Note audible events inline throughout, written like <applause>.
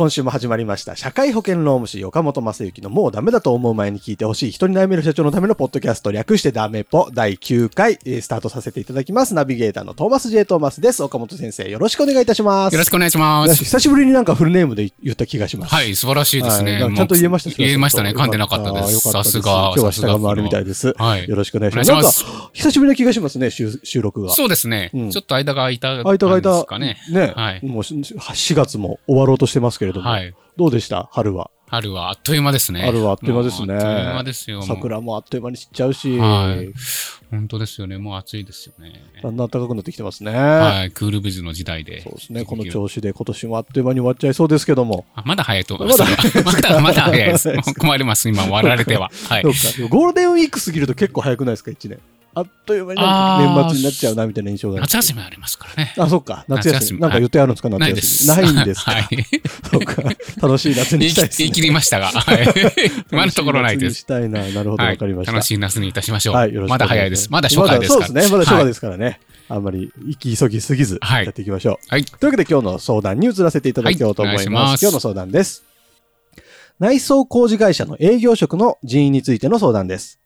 今週も始まりました。社会保険労務士岡本正幸のもうダメだと思う前に聞いてほしい人に悩める社長のためのポッドキャスト略してダメポ第9回、えースタートさせていただきます。ナビゲーターのトーマス J. トーマスです。岡本先生よろしくお願いいたします。よろしくお願いします。久しぶりになんかフルネームで言った気がします。はい、素晴らしいですね。はいちゃんと言えました言えましたね。噛んでなかったです。さすが。今日は下が回るみたいです。はいよろしくお願いします。お願いしますなんか、久しぶりな気がしますね、収収録が。そうですね、うんちょっと間が空いた空いた空いたですかね。ね、はい。もうし4月も終わろうとしてますけれども、はい。どうでした？春は。春はあっという間ですね。春はあっという間ですね。あっという間ですよ。桜もあっという間に散っちゃうし、はい本当ですよね。もう暑いですよね。だんだん暖かくなってきてますね。はい。クールビズの時代で。そうですね。この調子で今年もあっという間に終わっちゃいそうですけども。あまだ早いと思います。まだ、まだ早いです。困ります。今、終わられては。はいゴールデンウィーク過ぎると結構早くないですか、1年。あっという間に年末になっちゃうなみたいな印象が。夏休みありますからね。あ、そっか。夏休み。なんか予定あるんですか夏ないで休み。す。ないんですか？<laughs> はい。そうか。楽しい夏にしたいですね。言い切りましたが、はい。今のところないです。楽しい夏にしたいな。なるほど、はい。わかりました。楽しい夏にいたしましょう。はい、よろしくまだお願し早いです。まだ初回ですから。そうですね。まだ初回です。すからね。あんまり行き急ぎすぎず、はいやっていきましょう。はい。というわけで今日の相談に移らせていただきようと思います。はいお願いします今日の相談です。内装工事会社の営業職の人員についての相談です。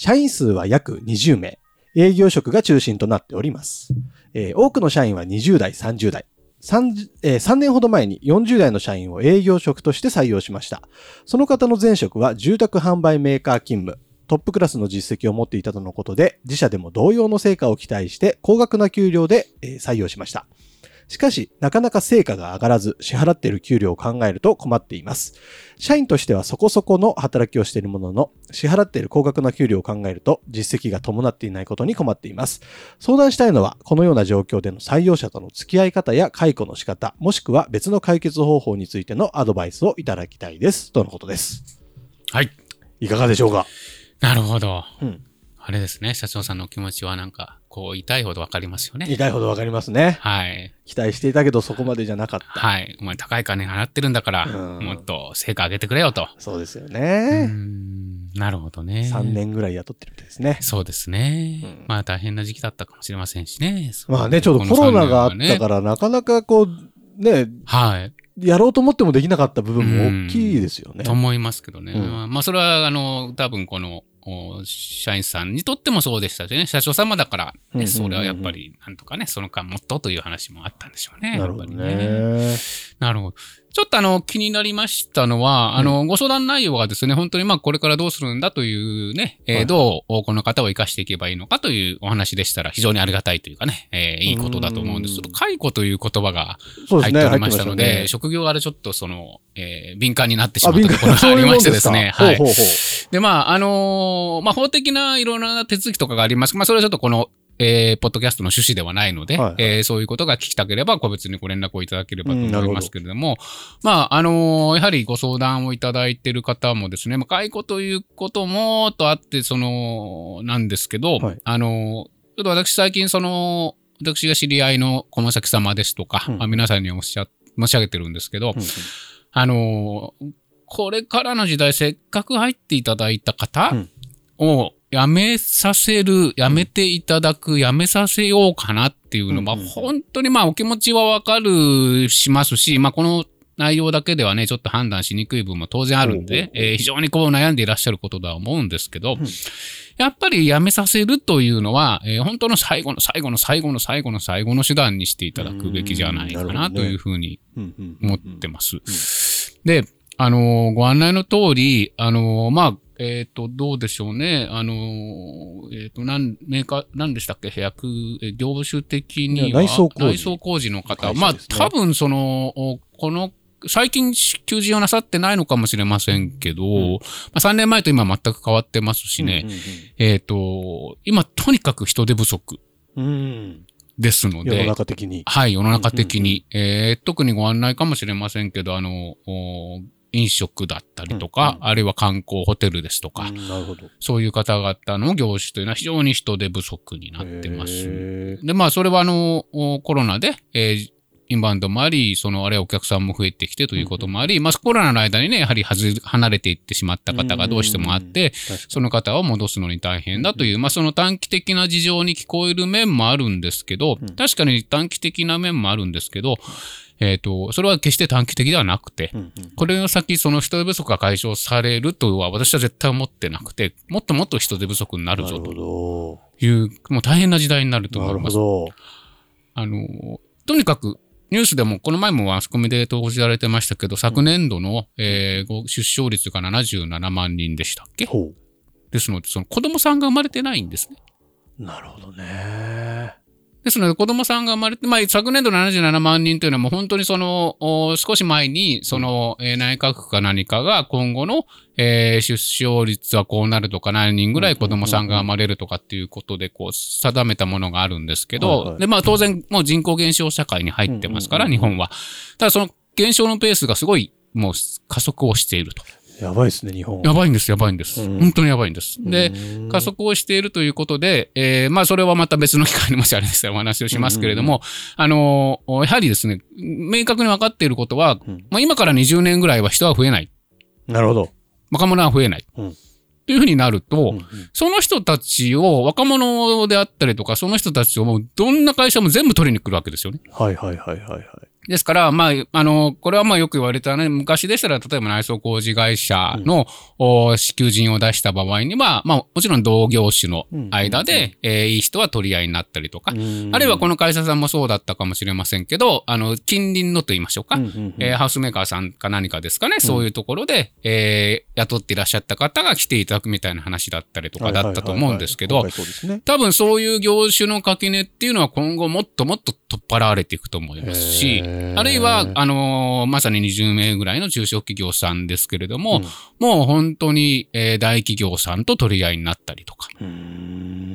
社員数は約20名。営業職が中心となっております。えー多くの社員は20代、30代。3, 3年ほど前に40代の社員を営業職として採用しました。その方の前職は住宅販売メーカー勤務。トップクラスの実績を持っていたとのことで、自社でも同様の成果を期待して、高額な給料で、採用しました。しかし、なかなか成果が上がらず、支払っている給料を考えると困っています。社員としてはそこそこの働きをしているものの、支払っている高額な給料を考えると、実績が伴っていないことに困っています。相談したいのは、このような状況での採用者との付き合い方や解雇の仕方、もしくは別の解決方法についてのアドバイスをいただきたいです。とのことです。はい。いかがでしょうか？なるほど。うんあれですね。社長さんのお気持ちはなんか、こう、痛いほどわかりますよね。痛いほどわかりますね。はい。期待していたけどそこまでじゃなかった。はい。お前高い金払ってるんだから、うんもっと成果上げてくれよと。そうですよね。ん。なるほどね。3。年ぐらい雇ってるみたいですね。そうですね。うんまあ大変な時期だったかもしれませんしね。まあね、ちょうどコロナがあったから、なかなかこう、ね、ら。はい。やろうと思ってもできなかった部分も大きいですよね。と思いますけどね。うんまあ、それは、あの、多分この、お社員さんにとってもそうでしたしね。社長様だから、ね、それはやっぱり、なんとかね、その間もっとという話もあったんでしょうね。なるほどね。なるほど。ちょっとあの、気になりましたのは、あの、ご相談内容がですね、本当にまあ、これからどうするんだというね、えーはいどうこの方を生かしていけばいいのかというお話でしたら、非常にありがたいというかね、えーいいことだと思うんです。うんちょっと解雇という言葉が。入っておりまましので、したたので。職業柄ちょっとその、えー敏感になってしあ、まったところがありましてですね、<laughs> はい。で、まあ、あのーまあ、法的ないろんな手続きとかがあります。まあ、それはちょっとこの、えーポッドキャストの趣旨ではないので、はいえーそういうことが聞きたければ、個別にご連絡をいただければと思いますけれども、まあ、あのーやはりご相談をいただいている方もですね、まあ、解雇ということも、とあって、その、なんですけど、はい。あのーちょっと私最近その、私が知り合いの駒崎様ですとか、うん。まあ、皆さんにおっしゃ、申し上げてるんですけど、う。うん。あのーこれからの時代、せっかく入っていただいた方うん。を辞めさせる、辞めていただく、辞めさせようかなっていうのは、本当にまあお気持ちはわかる、しますし、まあこの内容だけではね、ちょっと判断しにくい部分も当然あるんでえー非常にこう悩んでいらっしゃることだとは思うんですけど、うん。やっぱり辞めさせるというのは、えー本当の最後の最後の最後の最後の最後の手段にしていただくべきじゃないかなというふうに思ってます。で、あのーご案内の通り、あのーまあ、えっ、と、どうでしょうね。あのーえっ、と、なん、メーカー、なんでしたっけ？役、え業種的には？内装工事。内装工事の方。まあ多分その、おこの最近求人をなさってないのかもしれませんけど、まあ、3年前と今全く変わってますしね、うんうんえっ、と、今とにかく人手不足うん。うんですの世ので、中的に。はい、世の中的に、えー特にご案内かもしれませんけど、あの、お飲食だったりとか、うんあるいは観光ホテルですとか、うんなるほど。そういう方々の業種というのは非常に人手不足になってます。で、まあ、それはあの、おコロナで、えーインバウンドもあり、その、あれお客さんも増えてきてということもあり、まあ、コロナの間にね、やはりはず離れていってしまった方がどうしてもあって、その方を戻すのに大変だという、まあ、その短期的な事情に聞こえる面もあるんですけど、うん。確かに短期的な面もあるんですけど、えっ、と、それは決して短期的ではなくて、うんうんこれの先、その人手不足が解消されるとは私は絶対思ってなくて、もっともっと人手不足になるぞとど。いう、もう大変な時代になるとな思います。あの、とにかく、ニュースでも、この前もマスコミで報じられてましたけど、昨年度の、えーご出生率が77万人でしたっけ？ほですので、その子供さんが生まれてないんですね。う。なるほどね。ですので、子供さんが生まれて、まあ、昨年度77万人というのはもう本当にその、お少し前に、その、えー内閣府か何かが今後の、えー出生率はこうなるとか、何人ぐらい子供さんが生まれるとかっていうことで、こう、定めたものがあるんですけど、はいはいで、まあ、当然、もう人口減少社会に入ってますから、日本は。ただ、その減少のペースがすごい、もう加速をしていると。やばいですね、日本。やばいんです、やばいんです。うん本当にやばいんです。で、うん加速をしているということで、えーまあそれはまた別の機会にもしあれでしたらお話をしますけれども、あのーやはりですね、明確に分かっていることは、うんまあ今から20年ぐらいは人は増えない。なるほど。若者は増えない。うんというふうになると、うんうんその人たちを、若者であったりとか、その人たちをもうどんな会社も全部取りに来るわけですよね。はいはいはいはいはい。ですから、まあ、あの、これはまあよく言われたね、昔でしたら、例えば内装工事会社の、お支給人を出した場合には、まあ、もちろん同業種の間で、えーいい人は取り合いになったりとか、あるいはこの、の会社さんもそうだったかもしれませんけど、あの、近隣のと言いましょうか、うん。うん。うん。えーハウスメーカーさんか何かですかね、そういうところで、えー雇っていらっしゃった方が来ていただくみたいな話だったりとかだったと思うんですけど。多分そういう業種の垣根っていうのは今後もっともっと取っ払われていくと思いますし、あるいは、あのーまさに20名ぐらいの中小企業さんですけれども、もう本当に、えー大企業さんと取り合いになったりとか、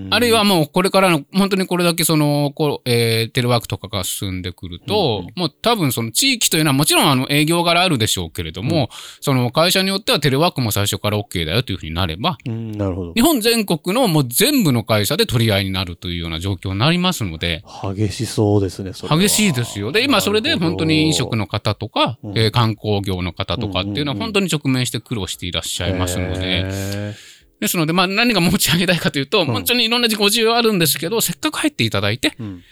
あるいはもうこれからの、本当にこれだけその、こうえーテレワークとかが進んでくると、もう多分その地域というのはもちろんあの営業柄あるでしょうけれども、その会社によってはテレワークも最初から OK だよというふうになれば、うん、なるほど。日。本全国のもう全部の会社で取り合いになるというような状況になりますので、激しそうですね、それは。激しいですよ。で、今それで本当に飲食のの方とか、うん。えー観光業の方とかっていうのは本当に直面して苦労していらっしゃいますので、へですので、まあ何が持ち上げたいかというと、ん。本当にいろんなご需要あるんですけど、せっかく入っていただいて、ーうん。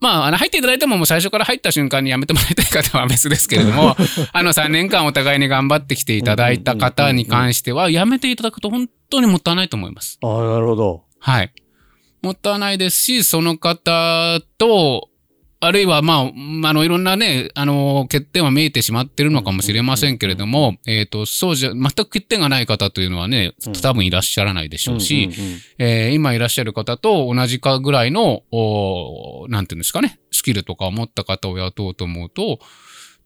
まあ、あの、入っていただいてももう最初から入った瞬間に辞めてもらいたい方は別ですけれども、<laughs> あの3年間お互いに頑張ってきていただいた方に関しては、辞めていただくと本当にもったいないと思います。ああ、なるほど。はい。もったいないですし、その方と、あるいは、まあ、あの、いろんなね、あの、欠点は見えてしまってるのかもしれませんけれども、えっ、と、そうじゃ、全く欠点がない方というのはね、多分いらっしゃらないでしょうし、えー今いらっしゃる方と同じかぐらいの、おなんていうんですかね、スキルとかを持った方を雇おうと思うと、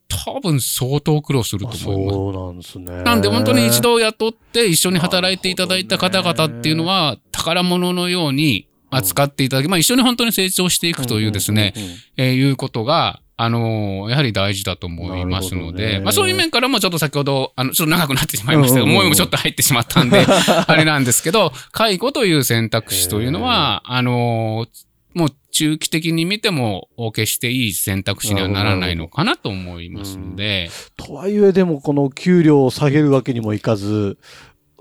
多分相当苦労するとあ思います。そうなんですね。なんで本当に一度雇って一緒に働いていただいた方々っていうのは宝物のように扱っていただき、まあ一緒に本当に成長していくというですね、えーいうことが、あのーやはり大事だと思いますので、まあそういう面からもちょっと先ほど、あの、ちょっと長くなってしまいましたけど、うんうんうん。思いもちょっと入ってしまったんで、<laughs> あれなんですけど、介護という選択肢というのは、あのーもう中期的に見ても、決していい選択肢にはならないのかなと思いますので、とはいえ、でもこの給料を下げるわけにもいかず、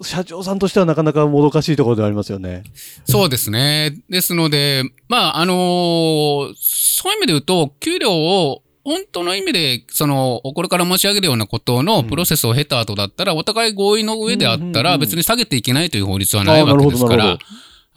社長さんとしてはなかなかもどかしいところではありますよね。そうですね。ですので、まあ、あのーそういう意味で言うと、給料を本当の意味で、その、これから申し上げるようなことのプロセスを経た後だったら、お互い合意の上であったら、別に下げていけないという法律はないわけですから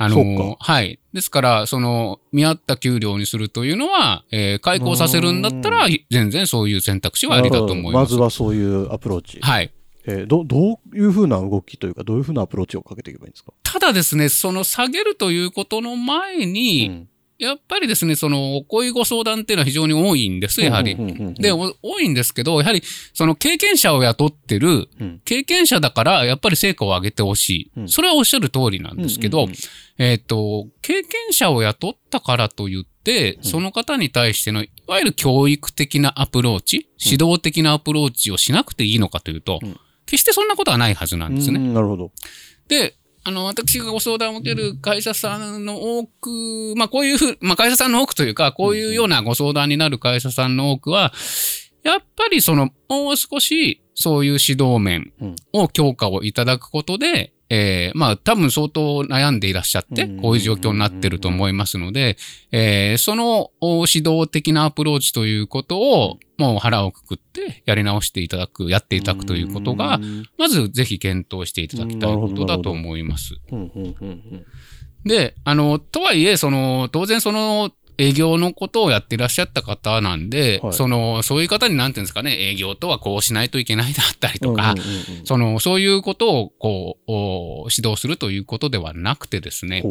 あのはい。ですから、その、見合った給料にするというのは、えー開講させるんだったら、全然そういう選択肢はありだと思います。まずはそういうアプローチ。はい。えーどどういうふうな動きというか、どういうふうなアプローチをかけていけばいいんですか、ただですね、その下げるということの前に、うん。やっぱりですね、その、こういうご相談っていうのは非常に多いんです、やはり。で、お多いんですけど、やはり、その経験者を雇ってる、うん。経験者だから、やっぱり成果を上げてほしい。うん。それはおっしゃる通りなんですけど、えっ、と、経験者を雇ったからといって、ん。その方に対しての、いわゆる教育的なアプローチ、指導的なアプローチをしなくていいのかというと、うん決してそんなことはないはずなんですね。うんなるほど。で、あの、私がご相談を受ける会社さんの多く、まあこういうふう、まあ会社さんの多くというか、こういうようなご相談になる会社さんの多くは、やっぱりその、もう少し、そういう指導面を強化をいただくことで、えーまあ多分相当悩んでいらっしゃって、うん。こういう状況になってると思いますので、えーそのお指導的なアプローチということを、もう腹をくくってやり直していただく、やっていただくということが、うん。まずぜひ検討していただきたいことだと思います。で、あの、とはいえ、その、当然その、営業のことをやっていらっしゃった方なんで、はい。その、そういう方になんていうんですかね、営業とはこうしないといけないだったりとか、その、そういうことを、こう、お指導するということではなくてですね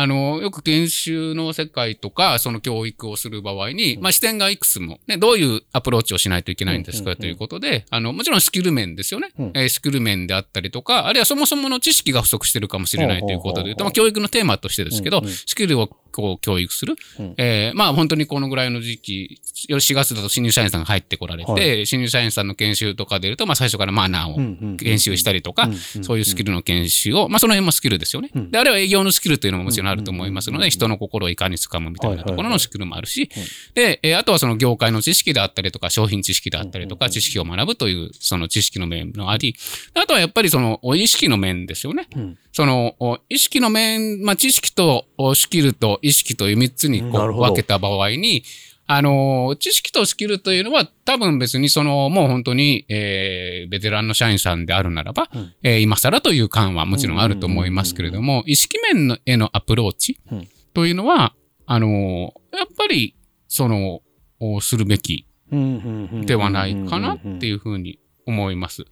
あの、よく研修の世界とか、その教育をする場合に、まあ視点がいくつも、ね、どういうアプローチをしないといけないんですかということで、あの、もちろんスキル面ですよね。うん。えースキル面であったりとか、あるいはそもそもの知識が不足してるかもしれないということで言うと、まあ教育のテーマとしてですけど、うんうん。スキルをこう教育する。うん。えーまあ本当にこのぐらいの時期、4月だと新入社員さんが入ってこられて、は新入社員さんの研修とか出ると、まあ最初からマナーを研修したりとか、そういうスキルの研修を、まあその辺もスキルですよね。うん。で、あれは営業のスキルというのももちろんあると思いますので、人の心をいかにつかむみたいなところのスキルもあるしで、えーあとはその業界の知識であったりとか、商品知識であったりとか、知識を学ぶという、その知識の面のあり、あとはやっぱりその、お意識の面ですよね。うん。その、お意識の面、まあ、知識とおスキルと意識という3つにこう分けた場合に、あの、知識とスキルというのは多分別にその、もう本当に、えーベテランの社員さんであるならば、うん。えー今更という感はもちろんあると思いますけれども、意識面のへのアプローチうんというのは、あの、やっぱり、その、おするべきではないかなっていうふうに思います。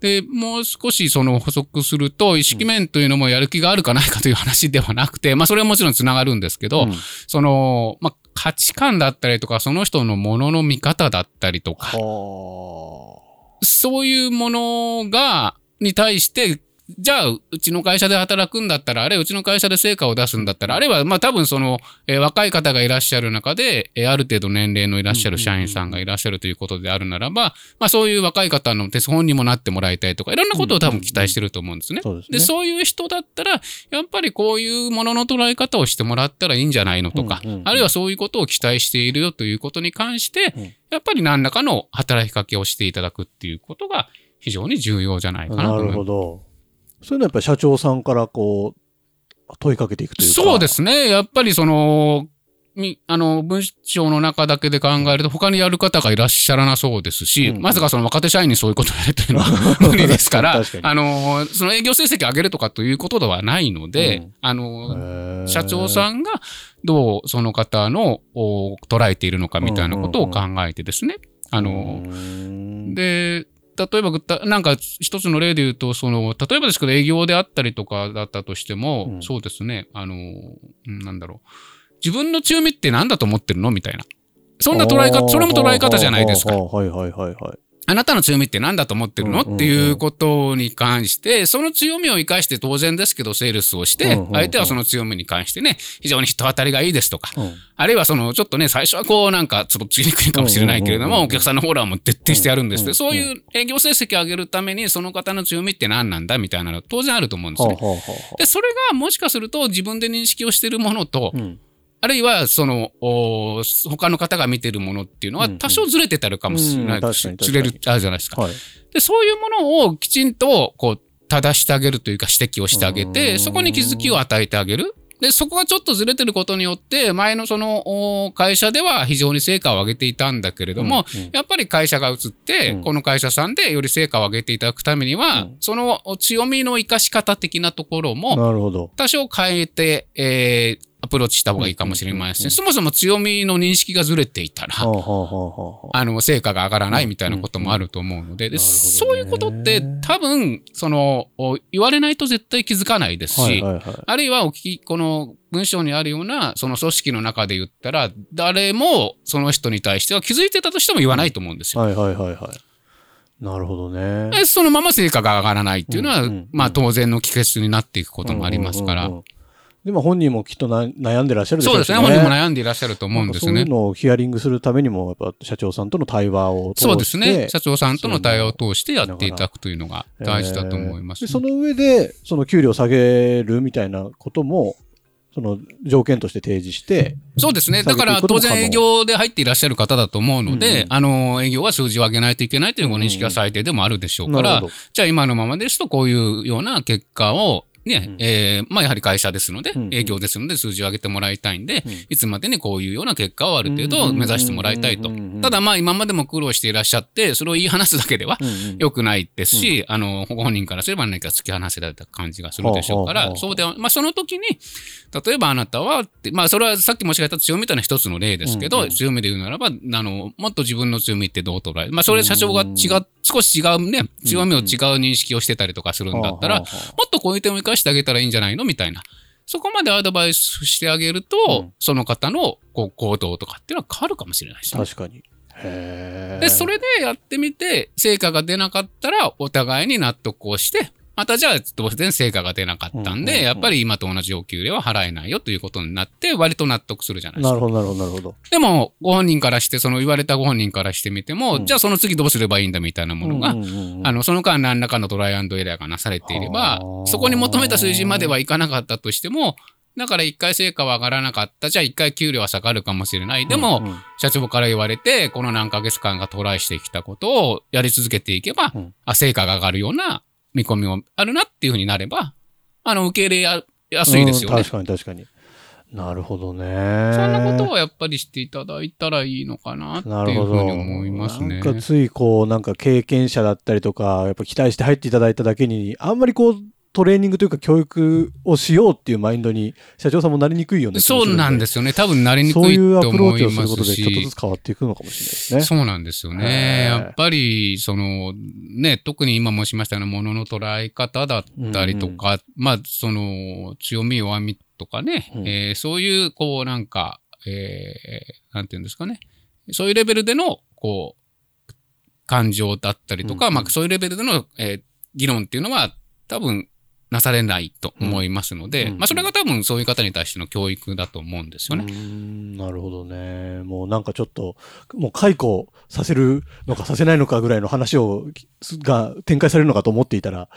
で、もう少しその補足すると、意識面というのもやる気があるかないかという話ではなくて、まあそれはもちろんつながるんですけど、うん。その、まあ価値観だったりとか、その人のものの見方だったりとか、はそういうものが、に対して、じゃあ、うちの会社で働くんだったら、あるいはうちの会社で成果を出すんだったら、あるいは、まあ多分その、えー若い方がいらっしゃる中で、えーある程度年齢のいらっしゃる社員さんがいらっしゃるということであるならば、まあそういう若い方の手本にもなってもらいたいとか、いろんなことを多分期待してると思うんですね。そうですねで、そういう人だったら、やっぱりこういうものの捉え方をしてもらったらいいんじゃないのとかうんうんう、んあるいはそういうことを期待しているよということに関してうん、やっぱり何らかの働きかけをしていただくっていうことが非常に重要じゃないかなとなる思います。ほど。そういうのはやっぱり社長さんからこう、問いかけていくというか。そうですね。やっぱりその、みあの、文章の中だけで考えると、他にやる方がいらっしゃらなそうですし、うんまさかその若手社員にそういうことをやるというのは <laughs> 無理ですからあの、その営業成績上げるとかということではないので、うんあの、社長さんがどうその方のお捉えているのかみたいなことを考えてですね。あの、うんで、例えばなんか一つの例で言うと、その、例えばですけど営業であったりとかだったとしても、うんそうですね、あの、うんなんだろう。自分の強みって何だと思ってるの？みたいな。そんな捉え方、それも捉え方じゃないですか。はいはいはいはい。あなたの強みって何だと思ってるの、っていうことに関して、その強みを生かして当然ですけど、セールスをして、相手はその強みに関してね、非常に人当たりがいいですとか、うん。あるいはその、ちょっとね、最初はこうなんか、ちょっとつきにくいかもしれないけれども、お客さんのフォローも徹底してやるんですって、うんそういう営業成績を上げるために、その方の強みって何なんだみたいなの当然あると思うんですね。で、それがもしかすると自分で認識をしているものと、あうんあるいは、その、お他の方が見てるものっていうのはうんうん多少ずれてたるかもしれない。うん確かに確かにずれる、あるじゃないですか。はい。で、そういうものをきちんと、こう、正してあげるというか指摘をしてあげうて、んそこに気づきを与えてあげる。で、そこがちょっとずれてることによって、前のそのお会社では非常に成果を上げていたんだけれども、うんうんやっぱり会社が移って、うんこの会社さんでより成果を上げていただくためには、うんその強みの生かし方的なところも、なるほど。多少変えて、えーアプローチした方がいいかもしれません。そもそも強みの認識がずれていたら、あの、成果が上がらないみたいなこともあると思うので、でそういうことって多分、その、お言われないと絶対気づかないですし。あるいはお聞き、この文章にあるような、その組織の中で言ったら、誰もその人に対しては気づいてたとしても言わないと思うんですよ。はいはいはいはい。なるほどね。でそのまま成果が上がらないっていうのは、まあ当然の帰結になっていくこともありますから。うんうんうんうん。でも本人もきっとな悩んでらっしゃるでしょそうですね。本人も悩んでいらっしゃると思うんですねそういう。のをヒアリングするためにも、やっぱ社長さんとの対話を通してそうですね。社長さんとの対話を通してやっていただくというのが大事だと思います、でその上で、その給料下げるみたいなことも、その条件として提示して、そうですね。だから当然営業で入っていらっしゃる方だと思うので、うんうんあの、営業は数字を上げないといけないというご認識が最低でもあるでしょうから、なるほどじゃあ今のままですとこういうような結果を、ね、うん。えーまあやはり会社ですので、営業ですので数字を上げてもらいたいんで、うん。いつまでにこういうような結果をある程度目指してもらいたいと。ただまあ今までも苦労していらっしゃって、それを言い話すだけでは良くないですし、あの、ご本人からすれば何か突き放せられた感じがするでしょうから、そうでは、まあその時に、例えばあなたはって、まあそれはさっき申し上げた強みというのは一つの例ですけど、うんうん強みで言うならば、あの、もっと自分の強みってどう捉える？まあそれ社長が違う、少し違うね、強みを違う認識をしてたりとかするんだったら、もっとこういう点を生かしてあげたらいいんじゃないの？みたいな。そこまでアドバイスしてあげると、うんその方のこう行動とかっていうのは変わるかもしれないですね。あ確かに。へえ。で、それでやってみて、成果が出なかったら、お互いに納得をして、またじゃあ、当然成果が出なかったんうんうんうんで、やっぱり今と同じお給料は払えないよということになって、割と納得するじゃないですか。なるほど、なるほど、なるほど。でも、ご本人からして、その言われたご本人からしてみても、うんじゃあその次どうすればいいんだみたいなものが、うんうんうんうんあの、その間何らかのトライアンドエラーがなされていればは、あそこに求めた数字まではいかなかったとしても、だから一回成果は上がらなかった。じゃあ一回給料は下がるかもしれない。でも、うんうん社長から言われて、この何ヶ月間がトライしてきたことをやり続けていけば、うんあ、成果が上がるような見込みもあるなっていうふうになれば、あの、受け入れややすいですよね。うん確かに確かに。なるほどね。そんなことをやっぱりしていただいたらいいのかなっていうふう。に思いますね。なんかついこう、なんか経験者だったりとか、やっぱ期待して入っていただいただけに、あんまりこう、トレーニングというか教育をしようっていうマインドに、社長さんもなりにくいよね。そうなんですすよね。多分なりにくそういいうアプローと思いチをすることで、ますし。ちょっとずつ変わっていくのかもしれないですね。そうなんですよへね。ーやっぱり、その、ね、特に今申しましたようなものの捉え方だったりとか、まあ、その、強み弱みとかね、うんえーそういう、こう、なんか、えーなんていうんですかね。そういうレベルでの、こう、感情だったりとか、うんまあ、そういうレベルでの、えー議論っていうのは、多分、なされないと思いますので、うんまあ、それが多分そういう方に対しての教育だと思うんですよね。なるほどね。もうなんかちょっと、もう解雇させるのかさせないのかぐらいの話を、が展開されるのかと思っていたら、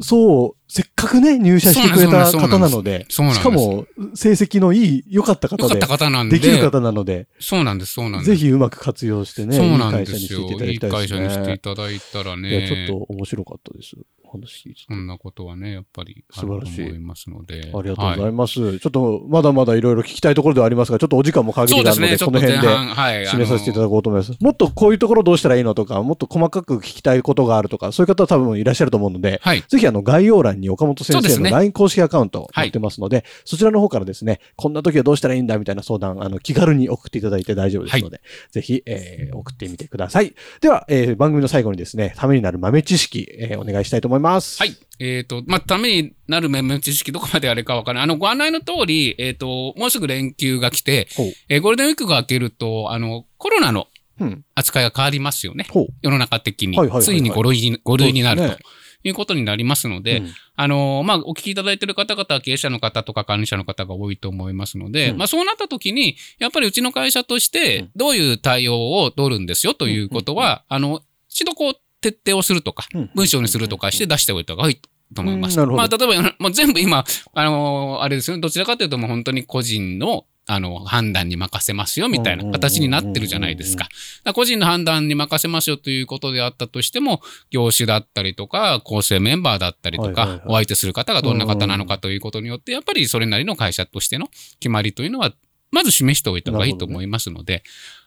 そう、せっかくね、入社してくれた方なので、ですしかも、成績のいい、良かった方でよかった、方なんで。できる方なので、そうなんです、そうなんです。ぜひうまく活用してね、いいそうなん会社にですよ。していっていただいいきたいですね。会社にしていただいたらね。いや、ちょっと面白かったです。お話聞いててそんなことはね、やっぱり素晴らしい思いますので。ありがとうござはいます。ちょっと、まだまだいろいろ聞きたいところではありますが、ちょっとお時間も限りがあるので、この辺で。半、はい。締めさせていただく。こうと思います。もっとこういうところどうしたらいいのとか、もっと細かく聞きたいことがあるとか、そういう方多分いらっしゃると思うので、はい。ぜひあの概要欄に岡本先生の LINE 公式アカウントを載ってますので、そちらの方からですね、こんな時はどうしたらいいんだみたいな相談、あの、気軽に送っていただいて大丈夫ですので、ぜひ、えー送ってみてください。では、えー番組の最後にですね、ためになる豆知識、えーお願いしたいと思います。はい。えっ、と、まあ、ためになる面々知識どこまであれかわからない。あの、ご案内の通り、えっ、と、もうすぐ連休が来て。えーゴールデンウィークが明けると、あの、コロナのうん。扱いが変わりますよね。ほう。世の中的に。はいはいはいはいついに5類に、5類になるということになりますので、うんあのまあ、お聞きいただいている方々は経営者の方とか管理者の方が多いと思いますので、うんまあ、そうなった時に、やっぱりうちの会社としうてん、どういう対応を取るんですよということは、あの、一度こう、徹底をするとか、うん文章にするとかして出しておいた方がいいと思います。まあ、例えば、もう全部今、あのあれですよね、どちらかというともう本当に個人の、あの、判断に任せますよみたいな形になってるじゃないですか。だから個人の判断に任せますよということであったとしても、業種だったりとか、構成メンバーだったりとかお相手する方がどんな方なのかということによって、やっぱりそれなりの会社としての決まりというのは、まず示しておいた方がいいと思いますので、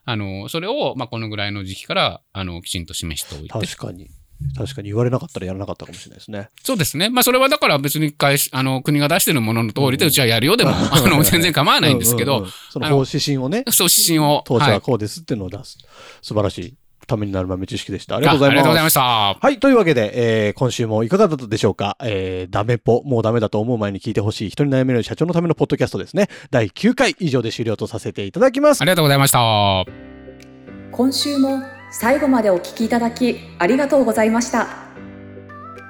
あの、それを、まあ、このぐらいの時期から、あの、きちんと示しておいて、確かに。確かに言われなかったらやらなかったかもしれないですね。そうですね。まあ、それはだから別に会社あの、国が出してるものの通りで、うちはやるよでも、<laughs> あの、全然構わないんですけどうんうんうん、その方指針をね、そう、指針を。当社ははいこうですっていうのを出す。素晴らしい。ためになる豆知識でした。ありがとうございます。あありがとうございました。はい。というわけで、えー、今週もいかがだったでしょうか？えー、ダメポ、もうダメだと思う前に聞いてほしい人に悩める社長のためのポッドキャストですね。第9回以上で終了とさせていただきますあ。りがとうございました。今週も最後までお聞きいただきありがとうございました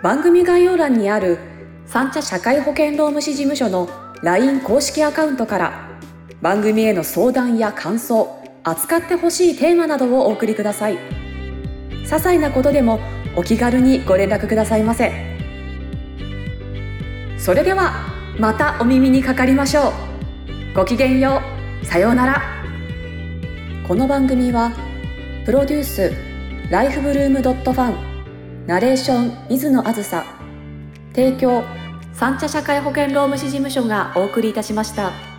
番組概要欄にある三茶社会保険労務士事務所の LINE 公式アカウントから番組への相談や感想扱ってほしいテーマなどをお送りください。些細なことでもお気軽にご連絡くださいませ。それではまたお耳にかかりましょう。ごきげんよう。さようなら。この番組はプロデュースライフブルームドットファンナレーション水野あずさ提供三茶社会保険労務士事務所がお送りいたしました。